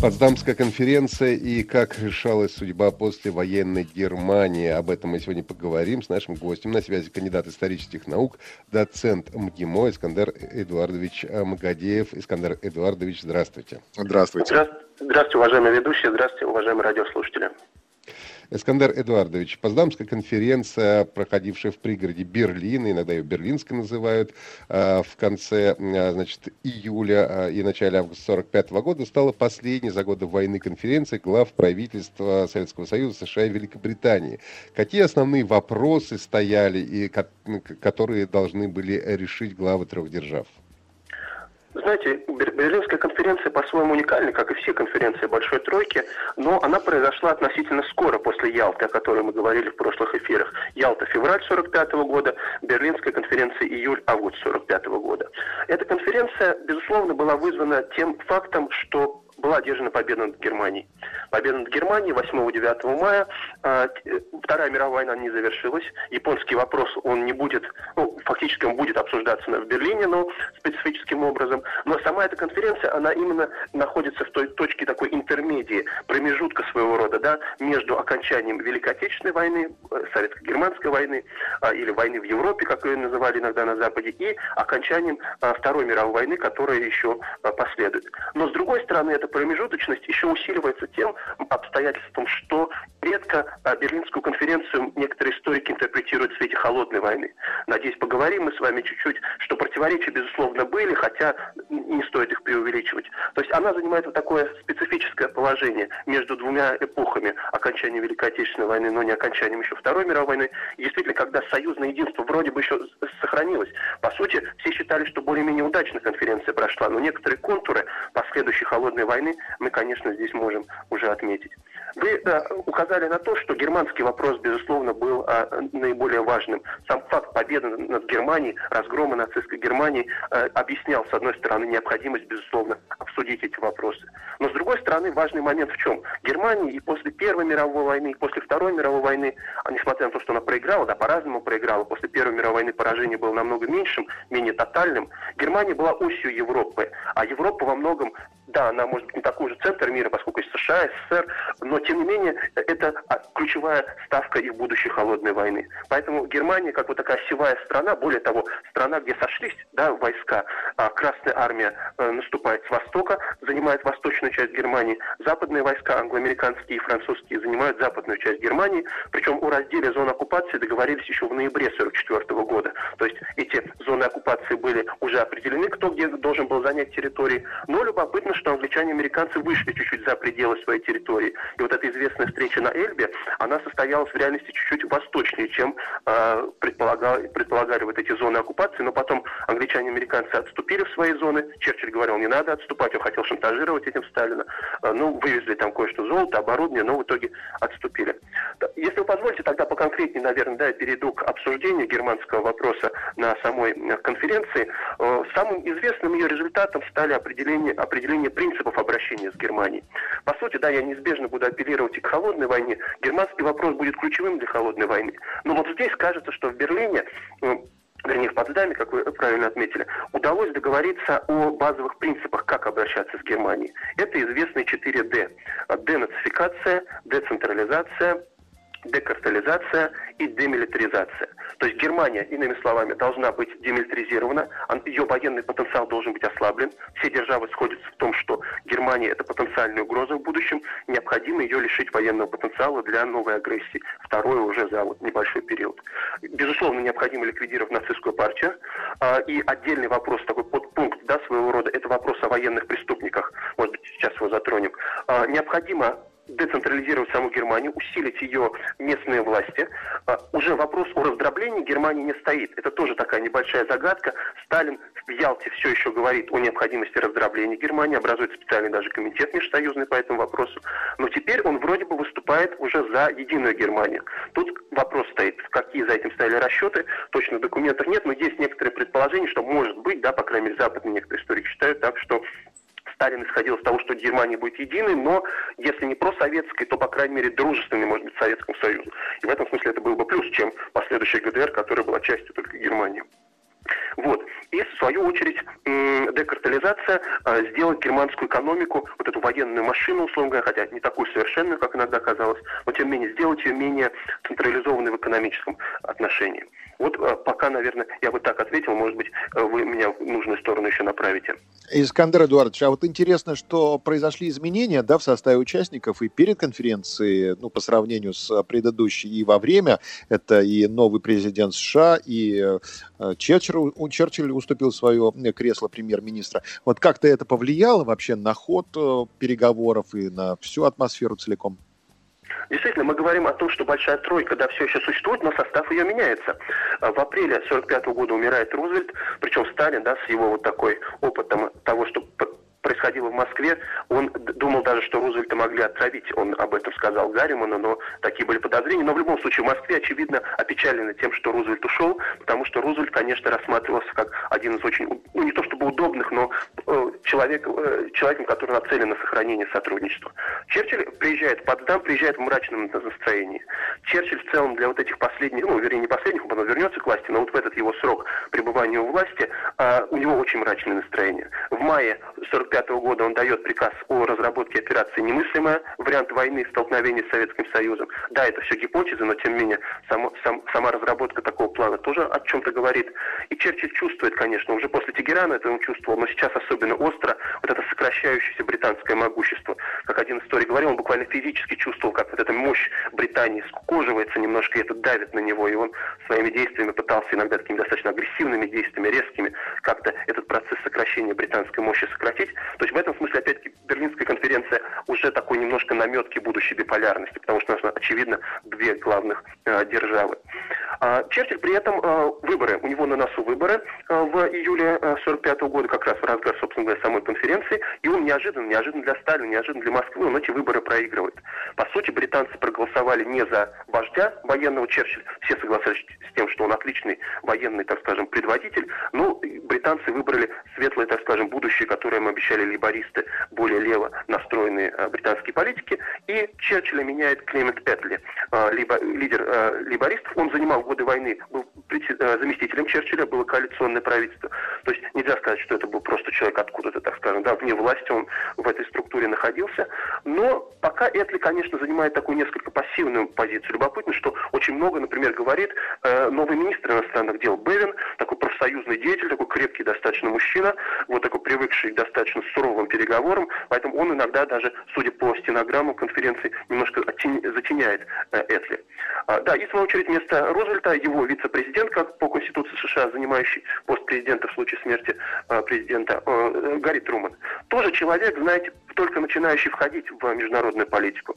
Потсдамская конференция и как решалась судьба после военной Германии. Об этом мы сегодня поговорим с нашим гостем. На связи кандидат исторических наук, доцент МГИМО Искандер Эдуардович Магадеев. Искандер Эдуардович, здравствуйте. Здравствуйте. Здравствуйте, уважаемые ведущие. Здравствуйте, уважаемые радиослушатели. Эскандер Эдуардович, Поздамская конференция, проходившая в пригороде Берлина, иногда ее Берлинской называют, э, в конце э, значит, июля э, и начале августа 1945 года, стала последней за годы войны конференции глав правительства Советского Союза, США и Великобритании. Какие основные вопросы стояли и которые должны были решить главы трех держав? Знаете, Берлинская конференция по-своему уникальна, как и все конференции Большой Тройки, но она произошла относительно скоро после Ялты, о которой мы говорили в прошлых эфирах. Ялта февраль 45 года, Берлинская конференция июль-август 45 года. Эта конференция, безусловно, была вызвана тем фактом, что была одержана победа над Германией. Победа над Германией 8-9 мая. А, Вторая мировая война не завершилась. Японский вопрос, он не будет, ну, фактически он будет обсуждаться в Берлине, но специфическим образом. Но сама эта конференция, она именно находится в той точке такой интермедии, промежутка своего рода, да, между окончанием Великой Отечественной войны, э, Советско-Германской войны, а, или войны в Европе, как ее называли иногда на Западе, и окончанием а, Второй мировой войны, которая еще последует. Но с другой стороны, это эта промежуточность еще усиливается тем обстоятельством, что редко а, Берлинскую конференцию некоторые историки интерпретируют в свете холодной войны. Надеюсь, поговорим мы с вами чуть-чуть, что противоречия, безусловно, были, хотя не стоит их преувеличивать. То есть она занимает вот такое специфическое положение между двумя эпохами окончания Великой Отечественной войны, но не окончанием еще Второй мировой войны. И действительно, когда союзное единство вроде бы еще сохранилось. По сути, все считали, что более-менее удачно конференция прошла, но некоторые контуры последующей холодной войны войны мы, конечно, здесь можем уже отметить. Вы э, указали на то, что германский вопрос, безусловно, был э, наиболее важным. Сам факт победы над Германией, разгрома нацистской Германии э, объяснял, с одной стороны, необходимость, безусловно, обсудить эти вопросы. Но, с другой стороны, важный момент в чем? Германия и после Первой мировой войны, и после Второй мировой войны, а несмотря на то, что она проиграла, да, по-разному проиграла, после Первой мировой войны поражение было намного меньшим, менее тотальным, Германия была осью Европы, а Европа во многом да, она может быть не такой же центр мира, поскольку есть США, СССР, но тем не менее это а, ключевая ставка их будущей холодной войны. Поэтому Германия, как вот такая осевая страна, более того, страна, где сошлись да, войска, а Красная армия а, наступает с востока, занимает восточную часть Германии, западные войска, англоамериканские и французские, занимают западную часть Германии, причем о разделе зон оккупации договорились еще в ноябре 1944 года. То есть эти зоны оккупации были уже определены, кто где должен был занять территории, но любопытно, что англичане и американцы вышли чуть-чуть за пределы своей территории. И вот эта известная встреча на Эльбе, она состоялась в реальности чуть-чуть восточнее, чем э, предполагали, предполагали вот эти зоны оккупации. Но потом англичане и американцы отступили в свои зоны. Черчилль говорил, не надо отступать, он хотел шантажировать этим Сталина. Э, ну, вывезли там кое-что золото, оборудование, но в итоге отступили. Если вы позволите, тогда поконкретнее, наверное, да, я перейду к обсуждению германского вопроса на самой э, конференции. Э, самым известным ее результатом стали определение, определение принципов обращения с Германией. По сути, да, я неизбежно буду апеллировать и к холодной войне. Германский вопрос будет ключевым для холодной войны. Но вот здесь кажется, что в Берлине э, вернее, в Потсдаме, как вы правильно отметили, удалось договориться о базовых принципах, как обращаться с Германией. Это известные 4D. Денацификация, децентрализация, декартализация и демилитаризация. То есть Германия, иными словами, должна быть демилитаризирована, ее военный потенциал должен быть ослаблен. Все державы сходятся в том, что Германия это потенциальная угроза в будущем, необходимо ее лишить военного потенциала для новой агрессии. Второе уже за вот небольшой период. Безусловно, необходимо ликвидировать нацистскую партию. А, и отдельный вопрос, такой подпункт да, своего рода, это вопрос о военных преступниках. Может быть, сейчас его затронем. А, необходимо децентрализировать саму Германию, усилить ее местные власти. А, уже вопрос о раздроблении Германии не стоит. Это тоже такая небольшая загадка. Сталин в Ялте все еще говорит о необходимости раздробления Германии, образует специальный даже комитет межсоюзный по этому вопросу. Но теперь он вроде бы выступает уже за единую Германию. Тут вопрос стоит, какие за этим стояли расчеты, точно документов нет, но есть некоторые предположения, что может быть, да, по крайней мере, западные некоторые историки считают так, что Сталин исходил из того, что Германия будет единой, но если не просоветской, то, по крайней мере, дружественной, может быть, Советскому Союзу. И в этом смысле это был бы плюс, чем последующая ГДР, которая была частью только Германии. Вот. И, в свою очередь, декартализация а, сделать германскую экономику, вот эту военную машину, условно говоря, хотя не такую совершенную, как иногда казалось, но, тем не менее, сделать ее менее централизованной в экономическом отношении. Вот а, пока, наверное, я бы так ответил, может быть, вы меня в нужную сторону еще направите. Искандер Эдуардович, а вот интересно, что произошли изменения да, в составе участников и перед конференцией, ну, по сравнению с предыдущей, и во время. Это и новый президент США, и э, Черчилль, уступил свое кресло премьер-министра. Вот как-то это повлияло вообще на ход э, переговоров и на всю атмосферу целиком? Действительно, мы говорим о том, что большая тройка, да, все еще существует, но состав ее меняется. А в апреле 1945 года умирает Рузвельт, причем Сталин, да, с его вот такой опытом того, что происходило в Москве, он думал даже, что Рузвельта могли отравить. Он об этом сказал Гарриману, но такие были подозрения. Но в любом случае в Москве, очевидно, опечалены тем, что Рузвельт ушел, потому что Рузвельт, конечно, рассматривался как один из очень, ну не то чтобы удобных, но э, человек, э, человеком, который нацелен на сохранение сотрудничества. Черчилль приезжает в Потсдам, приезжает в мрачном настроении. Черчилль в целом для вот этих последних, ну, вернее, не последних, он вернется к власти, но вот в этот его срок пребывания у власти, э, у него очень мрачное настроение. В мае 45 1945 года он дает приказ о разработке операции «Немыслимая», вариант войны, столкновения с Советским Союзом. Да, это все гипотезы, но тем не менее само, сам, сама разработка такого плана тоже о чем-то говорит. И Черчилль чувствует, конечно, уже после Тегерана это он чувствовал, но сейчас особенно остро вот это сокращающееся британское могущество. Как один историк говорил, он буквально физически чувствовал, как вот эта мощь Британии скукоживается немножко, и это давит на него, и он своими действиями пытался иногда такими достаточно агрессивными действиями, резкими, как-то этот процесс сокращения британской мощи сократить. То есть в этом смысле, опять-таки, Берлинская конференция уже такой немножко наметки будущей биполярности, потому что у нас, очевидно, две главных э, державы. А, Черчилль при этом э, выборы, у него на носу выборы э, в июле 1945 э, года, как раз в разгар, собственно говоря, самой конференции, и он неожиданно, неожиданно для Сталина, неожиданно для Москвы, он эти выборы проигрывает. По сути, британцы проголосовали не за вождя военного Черчилля, все согласились с тем, что он отличный военный, так скажем, предводитель, но британцы выбрали светлое, так скажем, будущее, которое им обещали либористы, более лево настроенные британские политики, и Черчилля меняет Клемент Этли, либо, лидер либористов, он занимал годы войны был э, заместителем Черчилля, было коалиционное правительство. То есть нельзя сказать, что это был просто человек откуда-то, так скажем, да, вне власти он в этой структуре находился. Но пока Этли, конечно, занимает такую несколько пассивную позицию. Любопытно, что очень много, например, говорит э, новый министр иностранных дел Бевин, такой профсоюзный деятель, такой крепкий достаточно мужчина, вот такой привыкший к достаточно суровым переговорам, поэтому он иногда даже, судя по стенограмму конференции, немножко затеняет э, Этли. А, да, и в свою очередь вместо Рузвельта его вице-президент, как по Конституции США, занимающий пост президента в случае смерти а, президента, а, Гарри Труман. Тоже человек, знаете, только начинающий входить в международную политику.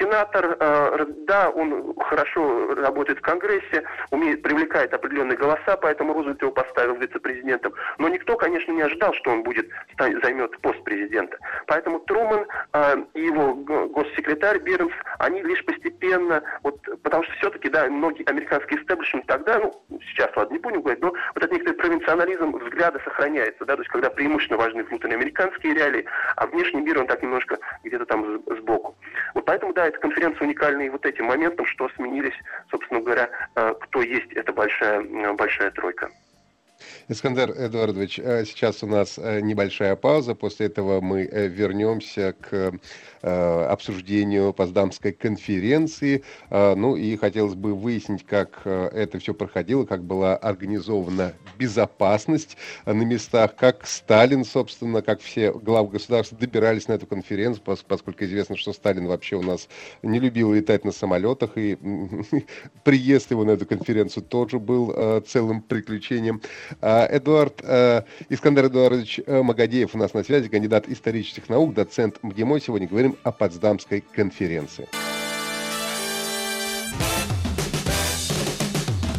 Сенатор, э, да, он хорошо работает в Конгрессе, умеет, привлекает определенные голоса, поэтому Рузвельт его поставил вице-президентом. Но никто, конечно, не ожидал, что он будет, займет пост президента. Поэтому Труман э, и его госсекретарь Бирнс, они лишь постепенно, вот, потому что все-таки, да, многие американские истеблишменты тогда, ну, сейчас, ладно, не будем говорить, но вот этот некоторый провинционализм взгляда сохраняется, да, то есть когда преимущественно важны внутреннеамериканские реалии, а внешний мир, он так немножко где-то там сбоку. Вот поэтому, да, эта конференция уникальна и вот этим моментом, что сменились, собственно говоря, э, кто есть эта большая, большая тройка. Искандер Эдуардович, э, сейчас у нас э, небольшая пауза. После этого мы э, вернемся к обсуждению Поздамской конференции. Ну и хотелось бы выяснить, как это все проходило, как была организована безопасность на местах, как Сталин, собственно, как все главы государств добирались на эту конференцию, поскольку известно, что Сталин вообще у нас не любил летать на самолетах, и приезд его на эту конференцию тоже был целым приключением. А, Эдуард, э, Искандер Эдуардович э, Магадеев у нас на связи, кандидат исторических наук, доцент МГИМО. Сегодня говорим о Потсдамской конференции.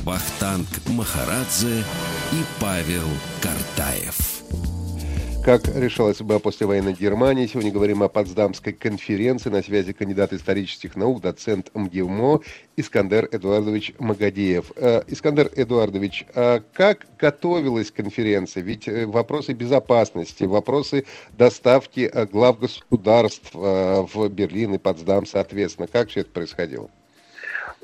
Вахтанг Махарадзе и Павел Картаев. Как решалась судьба послевоенной Германии? Сегодня говорим о Потсдамской конференции. На связи кандидат исторических наук, доцент МГИМО Искандер Эдуардович Магадеев. Э, Искандер Эдуардович, а как готовилась конференция? Ведь э, вопросы безопасности, вопросы доставки э, глав государств в Берлин и Потсдам, соответственно. Как все это происходило?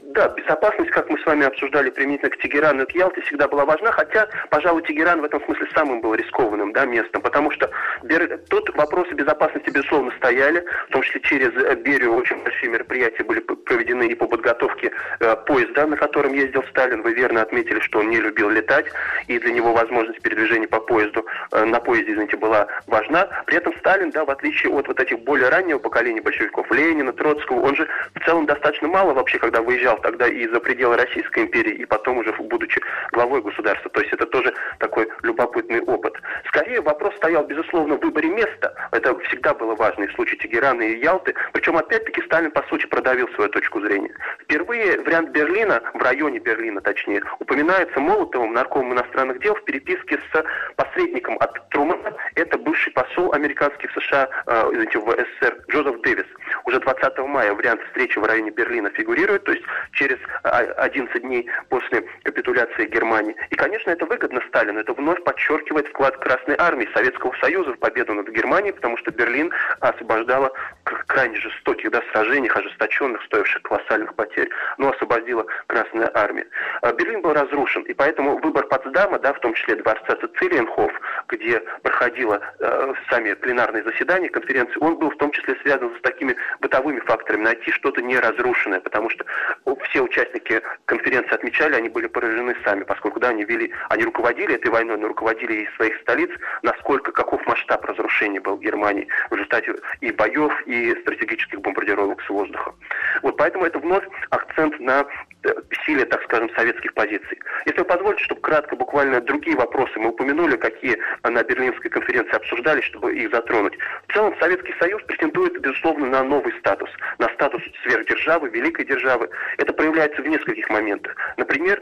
Да, безопасность, как мы с вами обсуждали применительно к Тегерану и к Ялте, всегда была важна, хотя, пожалуй, Тегеран в этом смысле самым был рискованным да, местом, потому что Бер... тут вопросы безопасности, безусловно, стояли, в том числе через э, Берию очень большие мероприятия были проведены и по подготовке э, поезда, на котором ездил Сталин. Вы верно отметили, что он не любил летать, и для него возможность передвижения по поезду, э, на поезде, извините, была важна. При этом Сталин, да, в отличие от вот этих более раннего поколения большевиков, Ленина, Троцкого, он же в целом достаточно мало вообще, когда выезжал тогда и за пределы Российской империи, и потом уже будучи главой государства. То есть это тоже такой любопытный опыт. Скорее вопрос стоял, безусловно, в выборе места. Это всегда было важно и в случае Тегерана и Ялты. Причем, опять-таки, Сталин, по сути, продавил свою точку зрения. Впервые вариант Берлина, в районе Берлина точнее, упоминается Молотовым, наркомом иностранных дел, в переписке с посредником от Трумана. Это бывший посол американский в США, э, извините, в СССР Джозеф Дэвис. Уже 20 мая вариант встречи в районе Берлина фигурирует, то есть через 11 дней после капитуляции Германии. И, конечно, это выгодно Сталину. Это вновь подчеркивает вклад Красной Армии Советского Союза в победу над Германией, потому что Берлин освобождала крайне жестоких да, сражениях, ожесточенных, стоивших колоссальных потерь, но освободила Красная Армия. А Берлин был разрушен, и поэтому выбор Потсдама, да, в том числе дворца Цицилиенхоф, где проходило э, сами пленарные заседания конференции, он был в том числе связан с такими бытовыми факторами, найти что-то неразрушенное, потому что все участники конференции отмечали, они были поражены сами, поскольку да, они вели, они руководили этой войной, но руководили из своих столиц, насколько, каков масштаб разрушения был в Германии? В результате и боев, и стратегических бомбардировок с воздуха. Вот поэтому это вновь акцент на э, силе, так скажем, советских позиций. Если вы позволите, чтобы кратко, буквально другие вопросы мы упомянули, какие на Берлинской конференции обсуждались, чтобы их затронуть. В целом Советский Союз претендует, безусловно, на новый статус, на статус сверхдержавы, великой державы. Это проявляется в нескольких моментах. Например,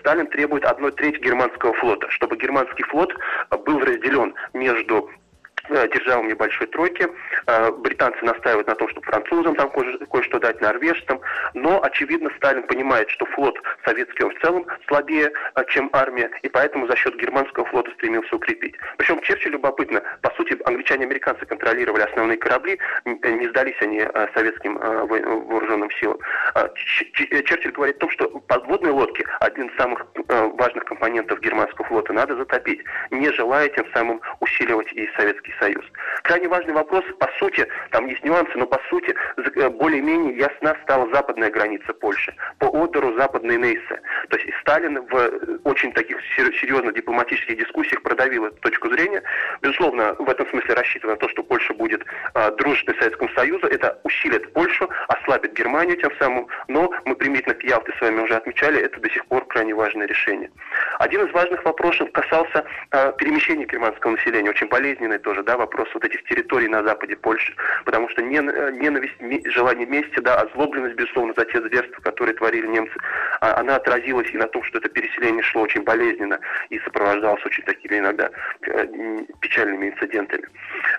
Сталин требует одной трети германского флота, чтобы германский флот был разделен между Э, державам небольшой тройки. Э, британцы настаивают на том, чтобы французам там кое-что дать, норвежцам. Но, очевидно, Сталин понимает, что флот советский в целом слабее, э, чем армия, и поэтому за счет германского флота стремился укрепить. Причем Черчилль любопытно, по сути, англичане и американцы контролировали основные корабли, не сдались они советским вооруженным силам. Черчилль говорит о том, что подводные лодки, один из самых важных компонентов германского флота, надо затопить, не желая тем самым усиливать и советский Союз. Крайне важный вопрос, по сути, там есть нюансы, но по сути э, более-менее ясна стала западная граница Польши, по Одеру западной Нейсе. То есть Сталин в э, очень таких серьезных дипломатических дискуссиях продавил эту точку зрения. Безусловно, в этом смысле рассчитывая на то, что Польша будет э, дружественной Советскому Союзу, это усилит Польшу, ослабит Германию тем самым, но мы примитивно к Ялте с вами уже отмечали, это до сих пор крайне важное решение. Один из важных вопросов касался э, перемещения германского населения, очень болезненный тоже да, вопрос вот этих территорий на западе Польши, потому что ненависть, желание мести, да, озлобленность, безусловно, за те зверства, которые творили немцы, а, она отразилась и на том, что это переселение шло очень болезненно и сопровождалось очень такими иногда э, печальными инцидентами.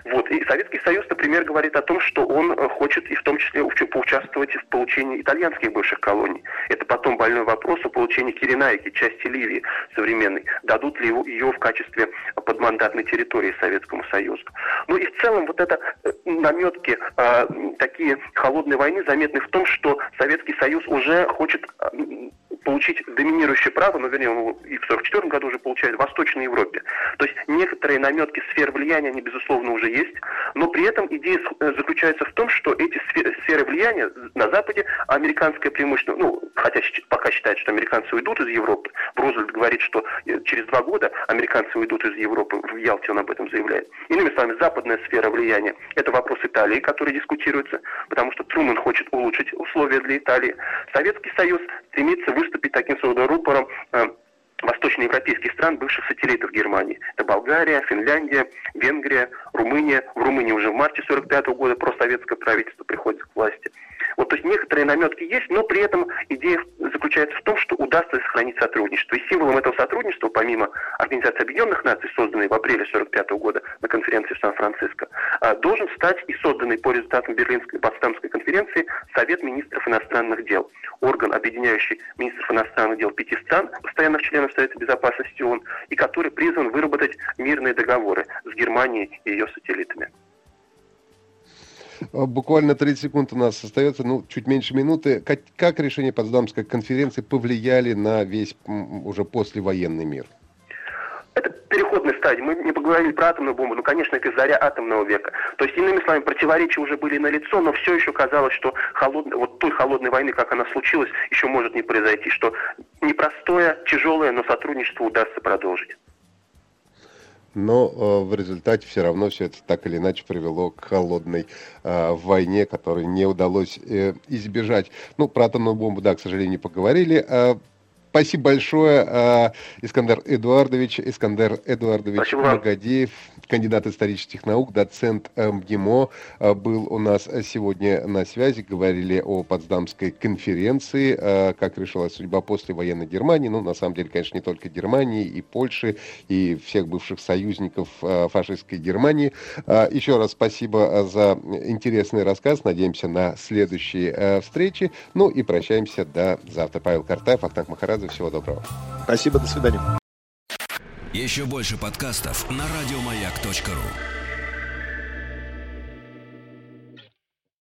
Вот. И Советский Союз, например, говорит о том, что он э, хочет и в том числе поучаствовать в получении итальянских бывших колоний. Это потом больной вопрос о получении Киренайки, части Ливии современной. Дадут ли ее в качестве подмандатной территории Советскому? Союзу. Ну и в целом вот это э, наметки э, такие холодной войны заметны в том, что Советский Союз уже хочет получить доминирующее право, ну, вернее, и в 1944 году уже получает в Восточной Европе. То есть некоторые наметки сфер влияния, они, безусловно, уже есть, но при этом идея э, заключается в том, что эти сферы влияния на Западе американское преимущество, ну, хотя пока считают, что американцы уйдут из Европы, Рузвельт говорит, что э, через два года американцы уйдут из Европы, в Ялте он об этом заявляет. Иными словами, западная сфера влияния – это вопрос Италии, который дискутируется, потому что Трумэн хочет улучшить условия для Италии. Советский Союз стремится выступить таким своего рупором э, восточноевропейских стран, бывших сателлитов Германии. Это Болгария, Финляндия, Венгрия, Румыния. В Румынии уже в марте 1945 года просоветское правительство приходит к власти. Вот, то есть некоторые наметки есть, но при этом идея заключается в том, что удастся сохранить сотрудничество. И символом этого сотрудничества, помимо Организации Объединенных Наций, созданной в апреле 1945 года на конференции в Сан-Франциско, а, должен стать и созданный по результатам Берлинской Потсдамской конференции Совет министров иностранных дел. Орган, объединяющий министров иностранных дел пяти стран, постоянных членов Совета Безопасности ООН, и который призван выработать мирные договоры с Германией и ее сателлитами. А, буквально 30 секунд у нас остается, ну, чуть меньше минуты. Как, как решения Потсдамской конференции повлияли на весь уже послевоенный мир? Это переходная стадия. Мы не поговорили про атомную бомбу, ну, конечно, это заря атомного века. То есть, иными словами, противоречия уже были налицо, но все еще казалось, что холод... вот той холодной войны, как она случилась, еще может не произойти, что непростое, тяжелое, но сотрудничество удастся продолжить но э, в результате все равно все это так или иначе привело к холодной э, войне, которой не удалось э, избежать. Ну, про атомную бомбу, да, к сожалению, не поговорили. Спасибо большое, э, Искандер Эдуардович. Искандер Эдуардович Спасибо Магадеев, кандидат исторических наук, доцент МГИМО, э, был у нас сегодня на связи. Говорили о Потсдамской конференции, э, как решилась судьба после военной Германии. Ну, на самом деле, конечно, не только Германии, и Польши, и всех бывших союзников фашистской Германии. Еще раз спасибо за интересный рассказ. Надеемся на следующие встречи. Ну и прощаемся до завтра. Павел Картаев, Ахтанг Махарадзе. Всего доброго. Спасибо, до свидания. Еще больше подкастов на радиомаяк.ру